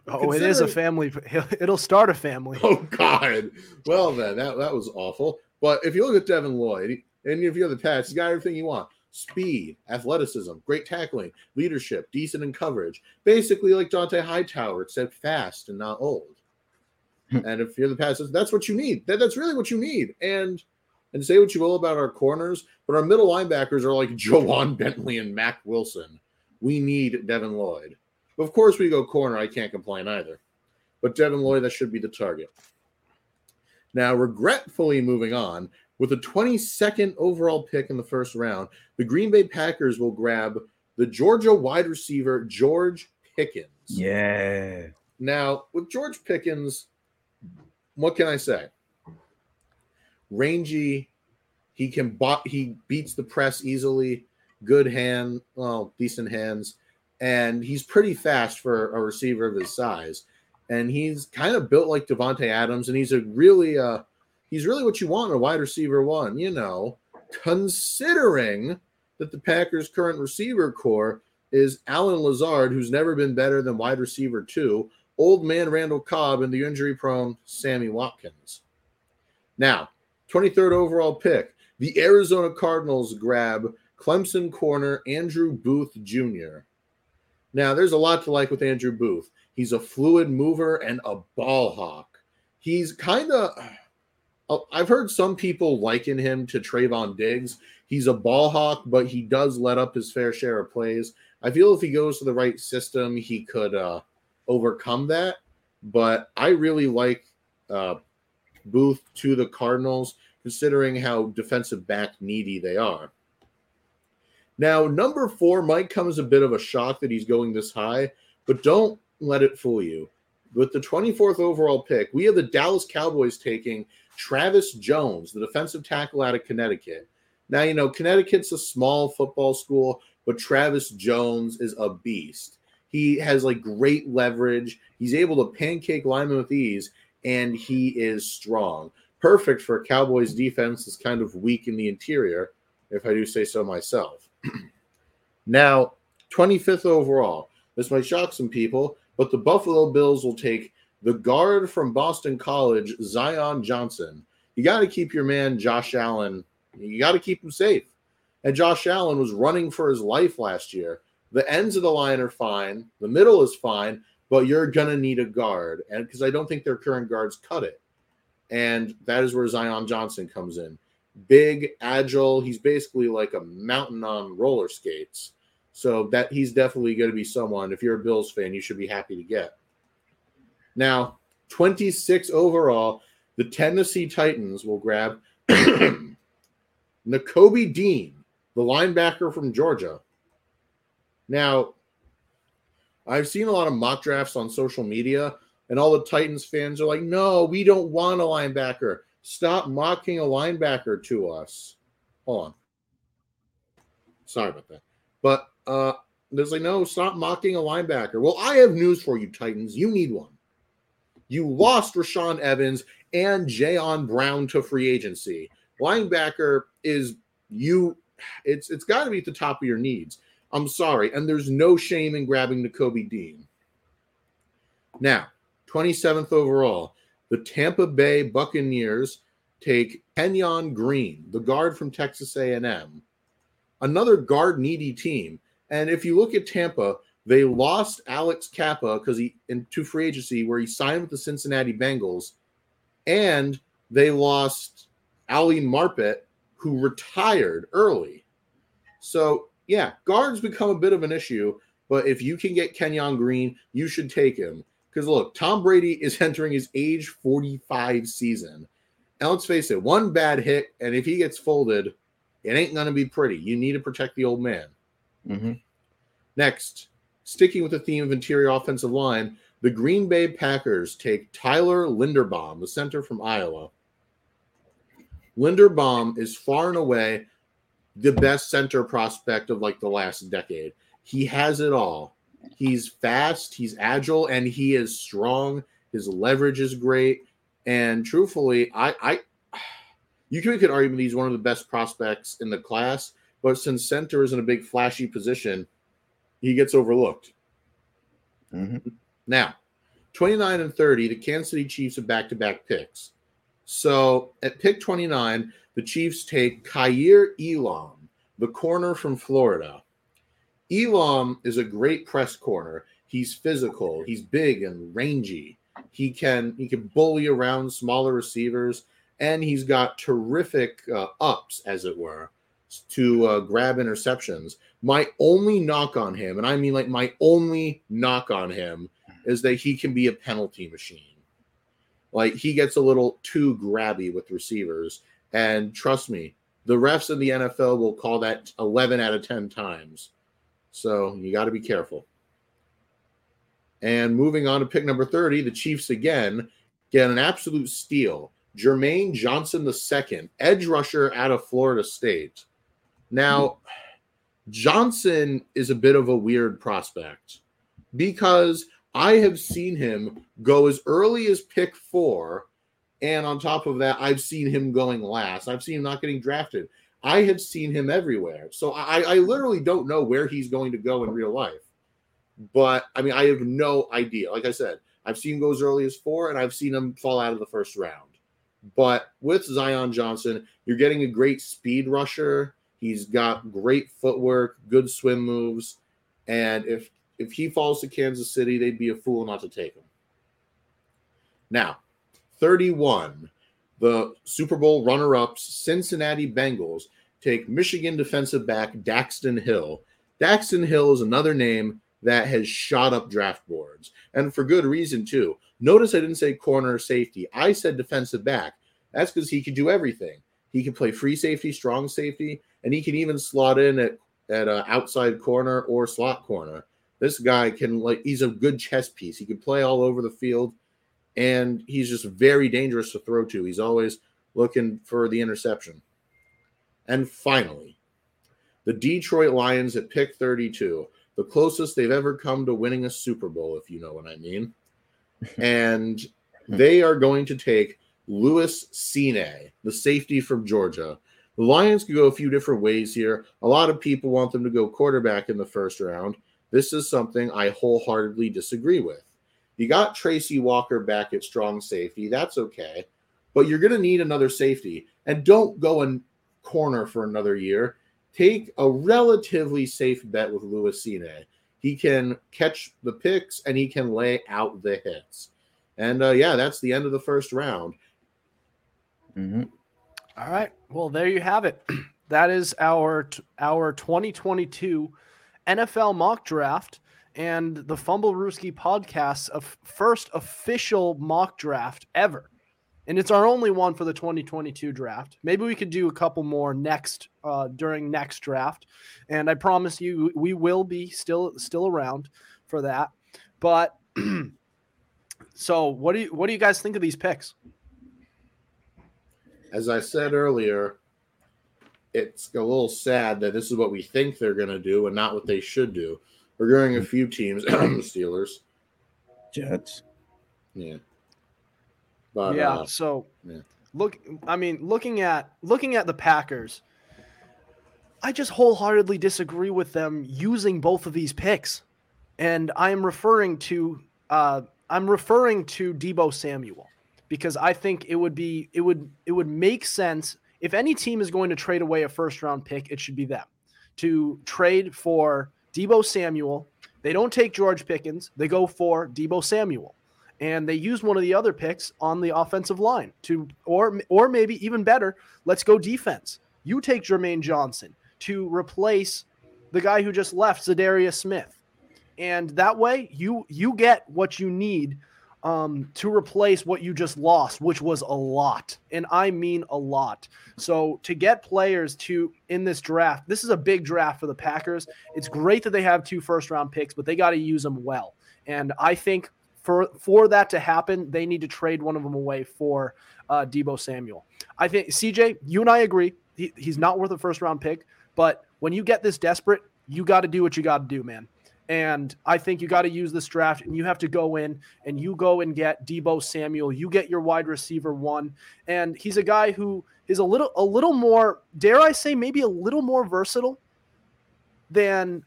S1: Oh, it is a family. It'll start a family.
S2: Oh God. Well then, that that was awful. But if you look at Devin Lloyd, and if you have the Pats, he's got everything you want: speed, athleticism, great tackling, leadership, decent in coverage. Basically, like Dont'a Hightower, except fast and not old. Hmm. and if you're the Pats, that's what you need. That, that's really what you need. And and say what you will about our corners, but our middle linebackers are like Ja'Whaun Bentley and Mack Wilson. We need Devin Lloyd. Of course, we go corner. I can't complain either. But Devin Lloyd, that should be the target. Now, regretfully moving on, with the 22nd overall pick in the first round, the Green Bay Packers will grab the Georgia wide receiver, George Pickens.
S3: Yeah.
S2: Now, with George Pickens, what can I say? Rangy, he can bot, he beats the press easily, good hand, well, decent hands, and he's pretty fast for a receiver of his size. And he's kind of built like Davante Adams, and he's a really uh he's really what you want in a wide receiver one, you know, considering that the Packers' current receiver corps is Allen Lazard, who's never been better than wide receiver two, old man Randall Cobb, and the injury prone Sammy Watkins. Now, 23rd overall pick, the Arizona Cardinals grab Clemson corner Andrew Booth Jr. Now, there's a lot to like with Andrew Booth. He's a fluid mover and a ball hawk. He's kind of, I've heard some people liken him to Trevon Diggs. He's a ball hawk, but he does let up his fair share of plays. I feel if he goes to the right system, he could uh, overcome that. But I really like uh, Booth to the Cardinals, considering how defensive back needy they are. Now, number four might come as a bit of a shock that he's going this high, but don't let it fool you. With the 24th overall pick, we have the Dallas Cowboys taking Travis Jones, the defensive tackle out of Connecticut. Now, you know, Connecticut's a small football school, but Travis Jones is a beast. He has like great leverage. He's able to pancake linemen with ease, and he is strong. Perfect for a Cowboys defense that's kind of weak in the interior, if I do say so myself. now, 25th overall. This might shock some people, but the Buffalo Bills will take the guard from Boston College, Zion Johnson. You got to keep your man Josh Allen. You got to keep him safe. And Josh Allen was running for his life last year. The ends of the line are fine. The middle is fine, but you're gonna need a guard, and because I don't think their current guards cut it. And that is where Zion Johnson comes in. Big, agile. He's basically like a mountain on roller skates. So that he's definitely going to be someone. If you're a Bills fan, you should be happy to get. Now, 26 overall, the Tennessee Titans will grab Nakobe Dean, the linebacker from Georgia. Now, I've seen a lot of mock drafts on social media, and all the Titans fans are like, no, we don't want a linebacker. Stop mocking a linebacker to us. Hold on. Sorry about that. But uh there's like, no, stop mocking a linebacker. Well, I have news for you, Titans. You need one. You lost Rashaan Evans and Jayon Brown to free agency. Linebacker is you it's it's got to be at the top of your needs. I'm sorry, and there's no shame in grabbing Nakobe Dean. Now, 27th overall, the Tampa Bay Buccaneers take Kenyon Green, the guard from Texas A&M, another guard needy team. And if you look at Tampa, they lost Alex Cappa because he into free agency where he signed with the Cincinnati Bengals, and they lost Ali Marpet, who retired early. So yeah, guards become a bit of an issue, but if you can get Kenyon Green, you should take him. Because look, Tom Brady is entering his age 45 season. And let's face it, one bad hit, and if he gets folded, it ain't going to be pretty. You need to protect the old man.
S3: Mm-hmm.
S2: Next, sticking with the theme of interior offensive line, the Green Bay Packers take Tyler Linderbaum, the center from Iowa. Linderbaum is far and away the best center prospect of like the last decade. He has it all. He's fast, he's agile, and he is strong. His leverage is great. And truthfully, I, I you could argument he's one of the best prospects in the class, but since center isn't a big flashy position, he gets overlooked.
S3: Mm-hmm.
S2: Now, 29 and 30, the Kansas City Chiefs have back to back picks. So at pick 29, the Chiefs take Kaiir Elam, the corner from Florida. Elam is a great press corner. He's physical, he's big and rangy. He can he can bully around smaller receivers, and he's got terrific uh, ups, as it were, to uh, grab interceptions. My only knock on him, and I mean like my only knock on him, is that he can be a penalty machine. Like he gets a little too grabby with receivers, and trust me, the refs in the NFL will call that 11 out of 10 times. So you got to be careful. And moving on to pick number 30, the Chiefs again get an absolute steal. Jermaine Johnson II, edge rusher out of Florida State. Now, Johnson is a bit of a weird prospect because I have seen him go as early as pick four. And on top of that, I've seen him going last. I've seen him not getting drafted. I have seen him everywhere. So I, I literally don't know where he's going to go in real life. But I mean, I have no idea. Like I said, I've seen him go as early as four, and I've seen him fall out of the first round. But with Zion Johnson, you're getting a great speed rusher. He's got great footwork, good swim moves, and if if he falls to Kansas City, they'd be a fool not to take him. Now, 31, the Super Bowl runner-ups, Cincinnati Bengals, take Michigan defensive back Daxton Hill. Daxton Hill is another name that has shot up draft boards, and for good reason too. Notice I didn't say corner safety. I said defensive back. That's because he can do everything. He can play free safety, strong safety, and he can even slot in at at a outside corner or slot corner. This guy can like he's a good chess piece. He can play all over the field, and he's just very dangerous to throw to. He's always looking for the interception. And finally, the Detroit Lions at pick 32, the closest they've ever come to winning a Super Bowl, if you know what I mean. and they are going to take Lewis Cine, the safety from Georgia. The Lions could go a few different ways here. A lot of people want them to go quarterback in the first round. This is something I wholeheartedly disagree with. You got Tracy Walker back at strong safety. That's okay. But you're going to need another safety. And don't go in corner for another year. Take a relatively safe bet with Lewis Cine. He can catch the picks and he can lay out the hits. And uh, yeah, that's the end of the first round.
S3: Mm-hmm.
S1: All right. Well, there you have it. That is our our 2022 NFL mock draft and the Fumblerooski podcast's first official mock draft ever. And it's our only one for the 2022 draft. Maybe we could do a couple more next uh, during next draft. And I promise you we will be still still around for that. But so what do you what do you guys think of these picks?
S2: As I said earlier, it's a little sad that this is what we think they're going to do and not what they should do. We're going a few teams, the Steelers.
S3: Jets.
S2: Yeah. But,
S1: yeah.
S2: uh,
S1: so
S2: yeah.
S1: look, I mean, looking at looking at the Packers, I just wholeheartedly disagree with them using both of these picks. And I'm referring to uh, I'm referring to Deebo Samuel because I think it would be it would it would make sense if any team is going to trade away a first round pick, it should be them to trade for Deebo Samuel. They don't take George Pickens, they go for Deebo Samuel. And they use one of the other picks on the offensive line to or or maybe even better, let's go defense. You take Jermaine Johnson to replace the guy who just left, Za'Darius Smith. And that way you you get what you need um, to replace what you just lost, which was a lot. And I mean a lot. So to get players to in this draft, this is a big draft for the Packers. It's great that they have two first round picks, but they got to use them well. And I think for for that to happen, they need to trade one of them away for uh, Deebo Samuel. I think CJ, you and I agree. He, he's not worth a first round pick, but when you get this desperate, you got to do what you got to do, man. And I think you got to use this draft and you have to go in and you go and get Deebo Samuel. You get your wide receiver one. And he's a guy who is a little a little more, dare I say, maybe a little more versatile than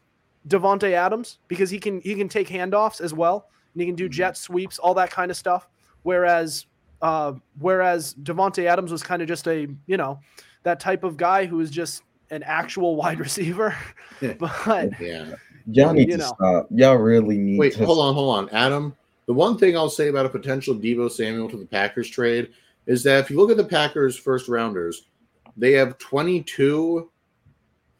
S1: Davante Adams because he can he can take handoffs as well. And he can do mm-hmm. jet sweeps, all that kind of stuff. Whereas uh, whereas Davante Adams was kind of just a, you know, that type of guy who is just an actual wide receiver. but
S2: yeah
S3: Y'all need you to know. stop. Y'all really need
S2: Wait,
S3: to Wait,
S2: hold on, hold on. Adam, the one thing I'll say about a potential Deebo Samuel to the Packers trade is that if you look at the Packers first rounders, they have 22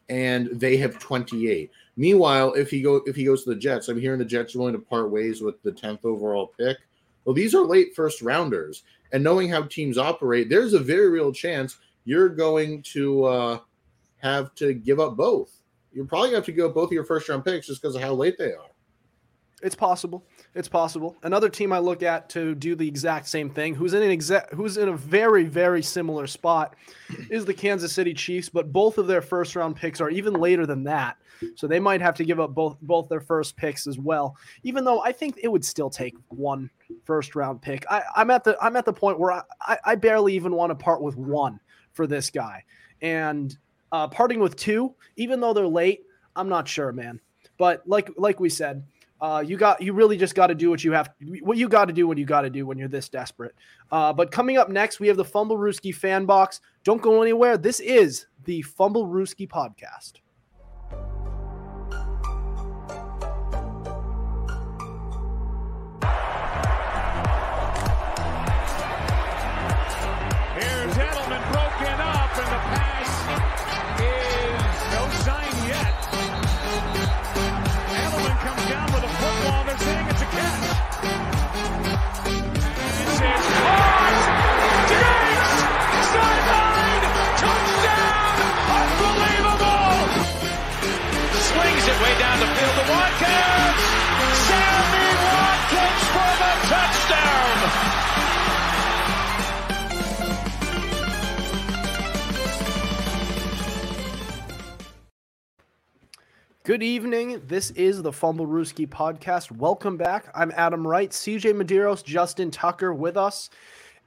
S2: and they have 28. Meanwhile, if he go if he goes to the Jets, I'm hearing the Jets are willing to part ways with the 10th overall pick. Well, these are late first rounders, and knowing how teams operate, there's a very real chance you're going to uh, have to give up both you're probably to have to go both of your first round picks just because of how late they are.
S1: It's possible. It's possible. Another team I look at to do the exact same thing, who's in an exact, who's in a very, very similar spot, is the Kansas City Chiefs. But both of their first round picks are even later than that, so they might have to give up both both their first picks as well. Even though I think it would still take one first round pick. I, am at the I'm at the point where I, I barely even want to part with one for this guy, and uh, parting with two, even though they're late, I'm not sure, man. But like like we said, uh, you got you really just got to do what you have what you got to do when you got to do when you're this desperate. Uh, but coming up next, we have the Fumblerooski fan box. Don't go anywhere. This is the Fumblerooski podcast. Good evening. This is the Fumblerooski podcast. Welcome back. I'm Adam Wright, CJ Medeiros, Justin Tucker with us.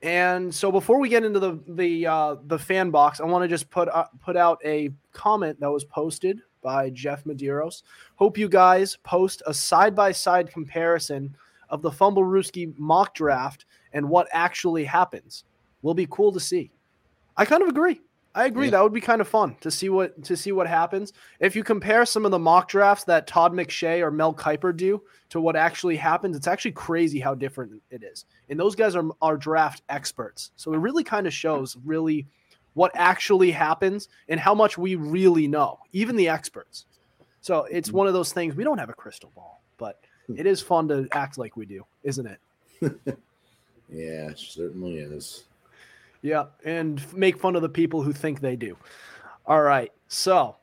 S1: And so before we get into the the uh, the fan box, I want to just put uh, put out a comment that was posted by Jeff Medeiros. Hope you guys post a side by side comparison of the Fumblerooski mock draft and what actually happens. Will be cool to see. I kind of agree. I agree. Yeah. That would be kind of fun to see what to see what happens if you compare some of the mock drafts that Todd McShay or Mel Kiper do to what actually happens. It's actually crazy how different it is. And those guys are are draft experts, so it really kind of shows really what actually happens and how much we really know, even the experts. So it's mm-hmm. one of those things. We don't have a crystal ball, but hmm. it is fun to act like we do, isn't it?
S2: yeah, it certainly is.
S1: Yeah, and make fun of the people who think they do. All right. So,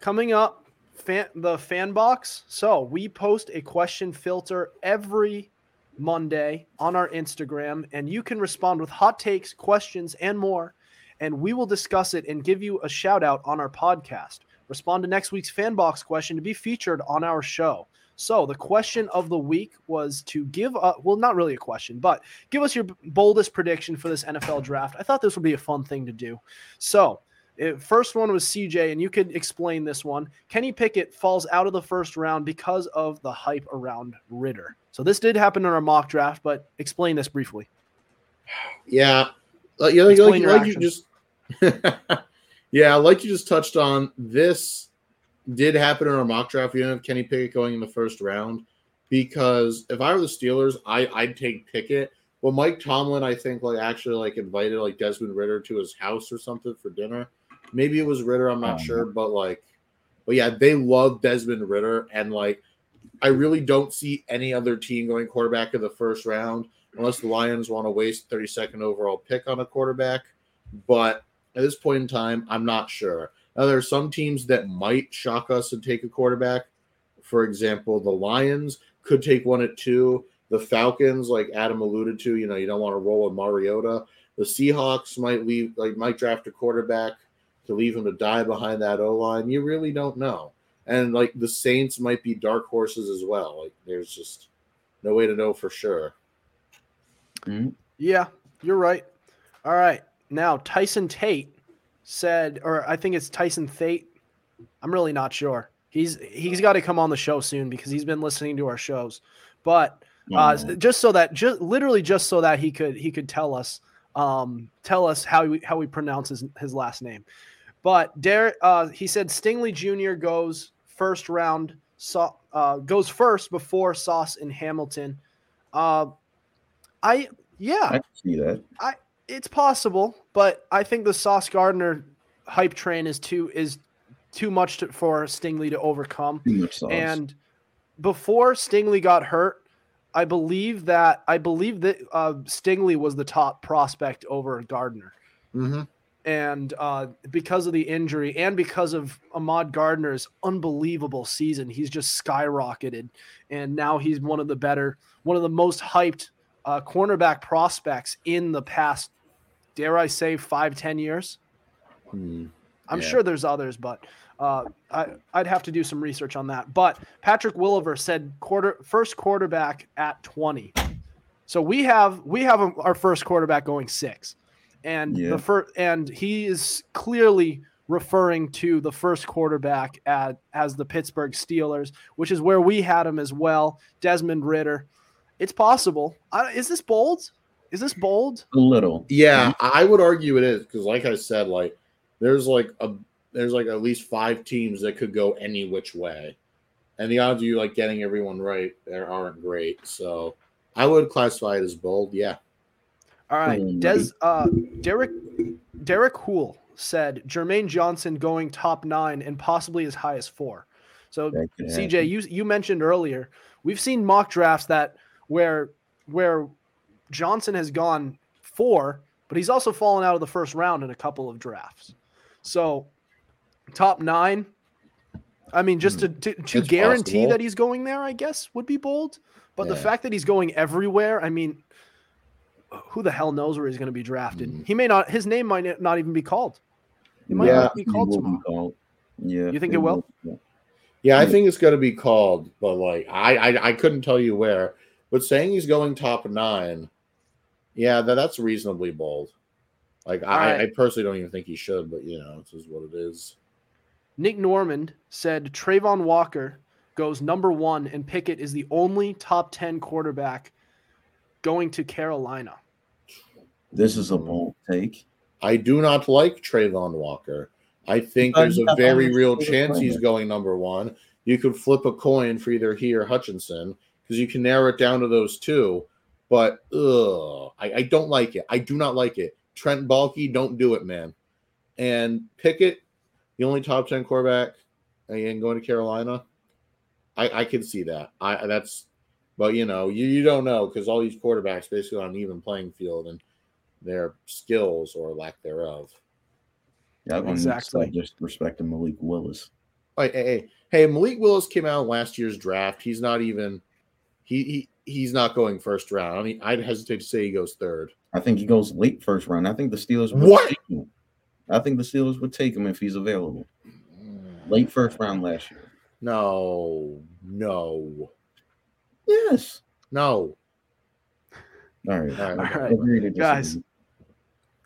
S1: coming up, fan, the fan box. So, we post a question filter every Monday on our Instagram, and you can respond with hot takes, questions, and more. And we will discuss it and give you a shout out on our podcast. Respond to next week's fan box question to be featured on our show. So the question of the week was to give up, well, not really a question, but give us your boldest prediction for this NFL draft. I thought this would be a fun thing to do. So It, first one was CJ, and you could explain this one. Kenny Pickett falls out of the first round because of the hype around Ridder. So this did happen in our mock draft, but explain this briefly.
S2: Yeah, yeah, like, like, like you just, yeah, like you just touched on. This did happen in our mock draft. We didn't have Kenny Pickett going in the first round because if I were the Steelers, I I'd take Pickett. Well, Mike Tomlin, I think, like actually like invited like Desmond Ridder to his house or something for dinner. Maybe it was Ridder, I'm not
S3: Oh,
S2: sure, but like, but yeah, they love Desmond Ridder, and like, I really don't see any other team going quarterback in the first round unless the Lions want to waste 32nd overall pick on a quarterback. But at this point in time, I'm not sure. Now, there are some teams that might shock us and take a quarterback. For example, the Lions could take one at two. The Falcons, like Adam alluded to, you know, you don't want to roll with Mariota. The Seahawks might leave, like, might draft a quarterback to leave him to die behind that O line. You really don't know. And like the Saints might be dark horses as well. Like, there's just no way to know for sure. Mm-hmm.
S1: Yeah, you're right. All right. Now, Tyson Tate said, or I think it's Tyson Thate. I'm really not sure. He's he's got to come on the show soon because he's been listening to our shows. But uh,
S3: Oh,
S1: just so that just literally just so that he could he could tell us um tell us how we how we pronounce his, his last name. But Derek uh he said Stingley Jr. goes first round so, uh goes first before Sauce and Hamilton. Uh I yeah,
S3: I see that.
S1: It's possible, but I think the Sauce Gardner hype train is too is too much to, for Stingley to overcome.
S3: Too much sauce.
S1: And before Stingley got hurt, I believe that I believe that uh, Stingley was the top prospect over Gardner,
S2: Mm-hmm.
S1: and uh, because of the injury and because of Ahmad Gardner's unbelievable season, he's just skyrocketed, and now he's one of the better, one of the most hyped uh, cornerback prospects in the past, dare I say, five ten years. I'm
S3: Yeah.
S1: sure there's others, but uh, I, I'd have to do some research on that. But Patrick Williver said quarter first quarterback at 20. So we have we have a, our first quarterback going six, and
S3: Yeah.
S1: the first and he is clearly referring to the first quarterback at as the Pittsburgh Steelers, which is where we had him as well. Desmond Ridder. It's possible. I, is this bold? Is this bold?
S3: a little.
S2: Yeah, I would argue it is because, like I said, like there's like a there's like at least five teams that could go any which way, and the odds of you like getting everyone right there aren't great. So I would classify it as bold. Yeah,
S1: All right, Des, uh, Derek, Derek Hool said Jermaine Johnson going top nine and possibly as high as four. So CJ,
S3: happen.
S1: you you mentioned earlier we've seen mock drafts that where where Johnson has gone four, but he's also fallen out of the first round in a couple of drafts. So top nine. I mean, just to to, to guarantee
S2: possible.
S1: that he's going there, I guess would be bold. But the fact that he's going everywhere, I mean, who the hell knows where he's going to be drafted?
S2: Mhm.
S1: He may not. His name might not even be called. He might
S2: Yeah.
S1: not be called
S3: will be
S1: tomorrow.
S3: called. Yeah.
S1: You think it will?
S3: be called.
S2: yeah, I
S3: Mm.
S2: think it's going to be called, but like I, I I couldn't tell you where. But saying he's going top nine, yeah, that that's reasonably bold. Like I,
S1: right.
S2: I personally don't even think he should, but you know, this is what it is.
S1: Nick Normand said Travon Walker goes number one, and Pickett is the only top ten quarterback going to Carolina.
S3: This is a bold take.
S2: I do not like Travon Walker. I think there's a very real chance he's going number one. You could flip a coin for either he or Hutchinson because you can narrow it down to those two. But ugh, I, I don't like it. I do not like it. Trent Baalke, don't do it, man. And Pickett, the only top ten quarterback, and going to Carolina, I, I can see that. I that's, but you know, you, you don't know because all these quarterbacks basically on an even playing field and their skills or lack thereof.
S3: Yeah, I'm
S1: Exactly.
S3: exactly. Just respecting Malik Willis.
S2: Hey, hey, hey, hey, Malik Willis came out last year's draft. He's not even he, he he's not going first round. I mean, I'd hesitate to say he goes third.
S3: I think he goes late first round. I think the Steelers would
S2: What?
S3: take him. I think the Steelers would take him if he's available. Late first round last year.
S2: No, no,
S3: Yes.
S2: no.
S3: All right.
S2: All right.
S1: All right.
S3: Agree
S1: Guys.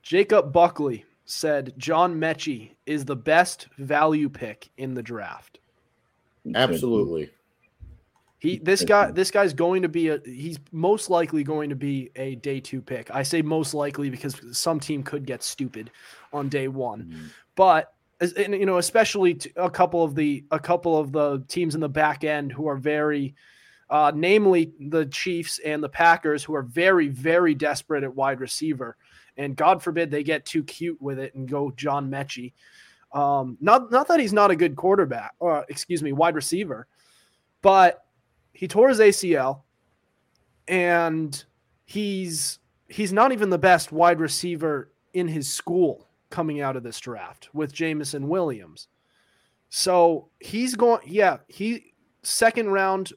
S1: Jacob Buckley said John Metchie is the best value pick in the draft.
S2: Absolutely.
S1: He this guy this guy's going to be a he's most likely going to be a day 2 pick. I say most likely because some team could get stupid on day 1.
S2: Mhm.
S1: But and, you know especially a couple of the a couple of the teams in the back end who are very uh, namely the Chiefs and the Packers who are very very desperate at wide receiver and God forbid they get too cute with it and go John Metchie. Um, not not that he's not a good quarterback or excuse me wide receiver, but he tore his ACL and he's he's not even the best wide receiver in his school coming out of this draft with Jameson Williams. So he's going yeah, he second round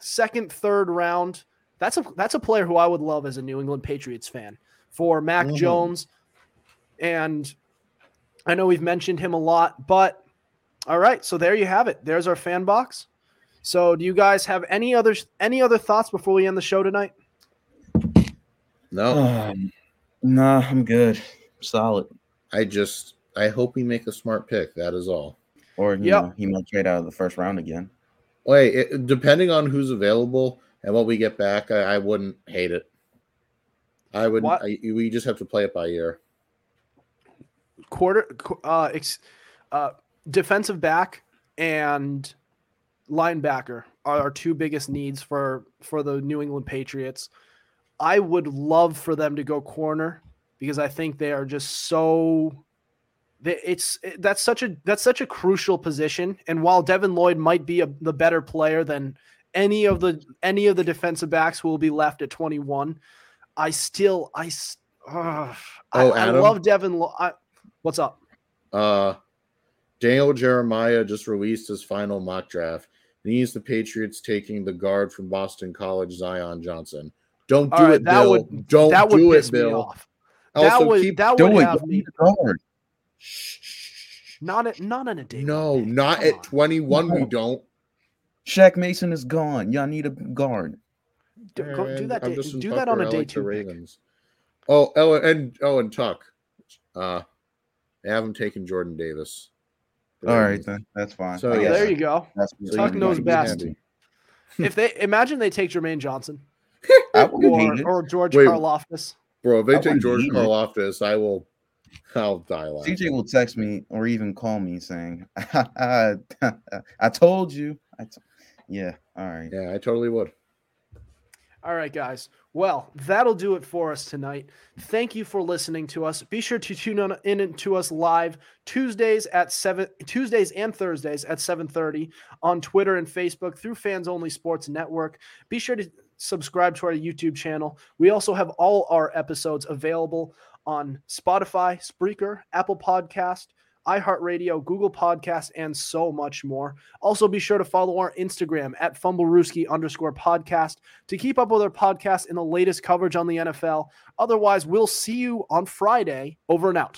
S1: second third round that's a that's a player who I would love as a New England Patriots fan for Mac
S2: Mhm.
S1: Jones and I know we've mentioned him a lot but all right, so there you have it. There's our fan box. So, do you guys have any other any other thoughts before we end the show tonight?
S2: No,
S3: Um, nah, I'm good. Solid.
S2: I just I hope we make a smart pick. That is all.
S3: Or you
S1: Yep.
S3: know, he might trade out of the first round again.
S2: Wait, it, depending on who's available and what we get back, I, I wouldn't hate it. I would.
S1: What?
S2: I, we just have to play it by ear.
S1: Quarter, uh, ex, uh, defensive back and linebacker are our two biggest needs for for the New England Patriots. I would love for them to go corner because I think they are just so. It's that's such a that's such a crucial position, and while Devin Lloyd might be a, the better player than any of the any of the defensive backs who will be left at twenty one, I still I I,
S2: Oh,
S1: I
S2: Adam?
S1: love Devin. Lo- I, what's up?
S2: Uh, Daniel Jeremiah just released his final mock draft. And he's the Patriots taking the guard from Boston College, Zion Johnson. Don't do
S1: All right,
S2: it,
S1: that
S2: Bill.
S1: would-
S2: Don't
S1: that would
S2: do
S1: piss
S2: it,
S1: me
S2: Bill.
S1: off. that
S2: Also,
S1: would
S2: keep
S1: that would
S3: it.
S1: have
S3: Go
S1: me
S3: to the guard.
S1: not at not on a day.
S2: no,
S1: one pick.
S2: not
S1: Come
S2: at
S1: on.
S2: 21. We don't.
S3: Shaq Mason is gone. Y'all need a guard.
S1: Do, go, do that. Day, do that on
S2: Tucker.
S1: a
S2: I
S1: day
S2: like the
S1: two pick.
S2: Ravens. Oh, oh, and oh, and Tuck. Uh, they haven't taken Jordan Davis. The
S3: All right, then. That's fine.
S2: So, yeah.
S1: there you go.
S3: That's
S2: So
S1: Tuck
S2: you-
S1: knows best. If they imagine they take Jermaine Johnson or, or George
S2: Wait.
S1: Karlaftis.
S2: Bro, if they
S3: I
S2: take George
S3: hate it.
S2: Karlaftis, I will. I'll die laughing.
S3: CJ will text me or even call me saying, "I, I told you." I t- yeah. All right.
S2: Yeah, I totally would.
S1: All right, guys. Well, that'll do it for us tonight. Thank you for listening to us. Be sure to tune in to us live Tuesdays at seven Tuesdays and Thursdays at 7:30 on Twitter and Facebook through Fans Only Sports Network. Be sure to subscribe to our YouTube channel. We also have all our episodes available on Spotify, Spreaker, Apple Podcast, iHeartRadio, Google Podcast, and so much more. Also, be sure to follow our Instagram at fumblerooski underscore podcast to keep up with our podcast and the latest coverage on the NFL. Otherwise, we'll see you on Friday. Over and out.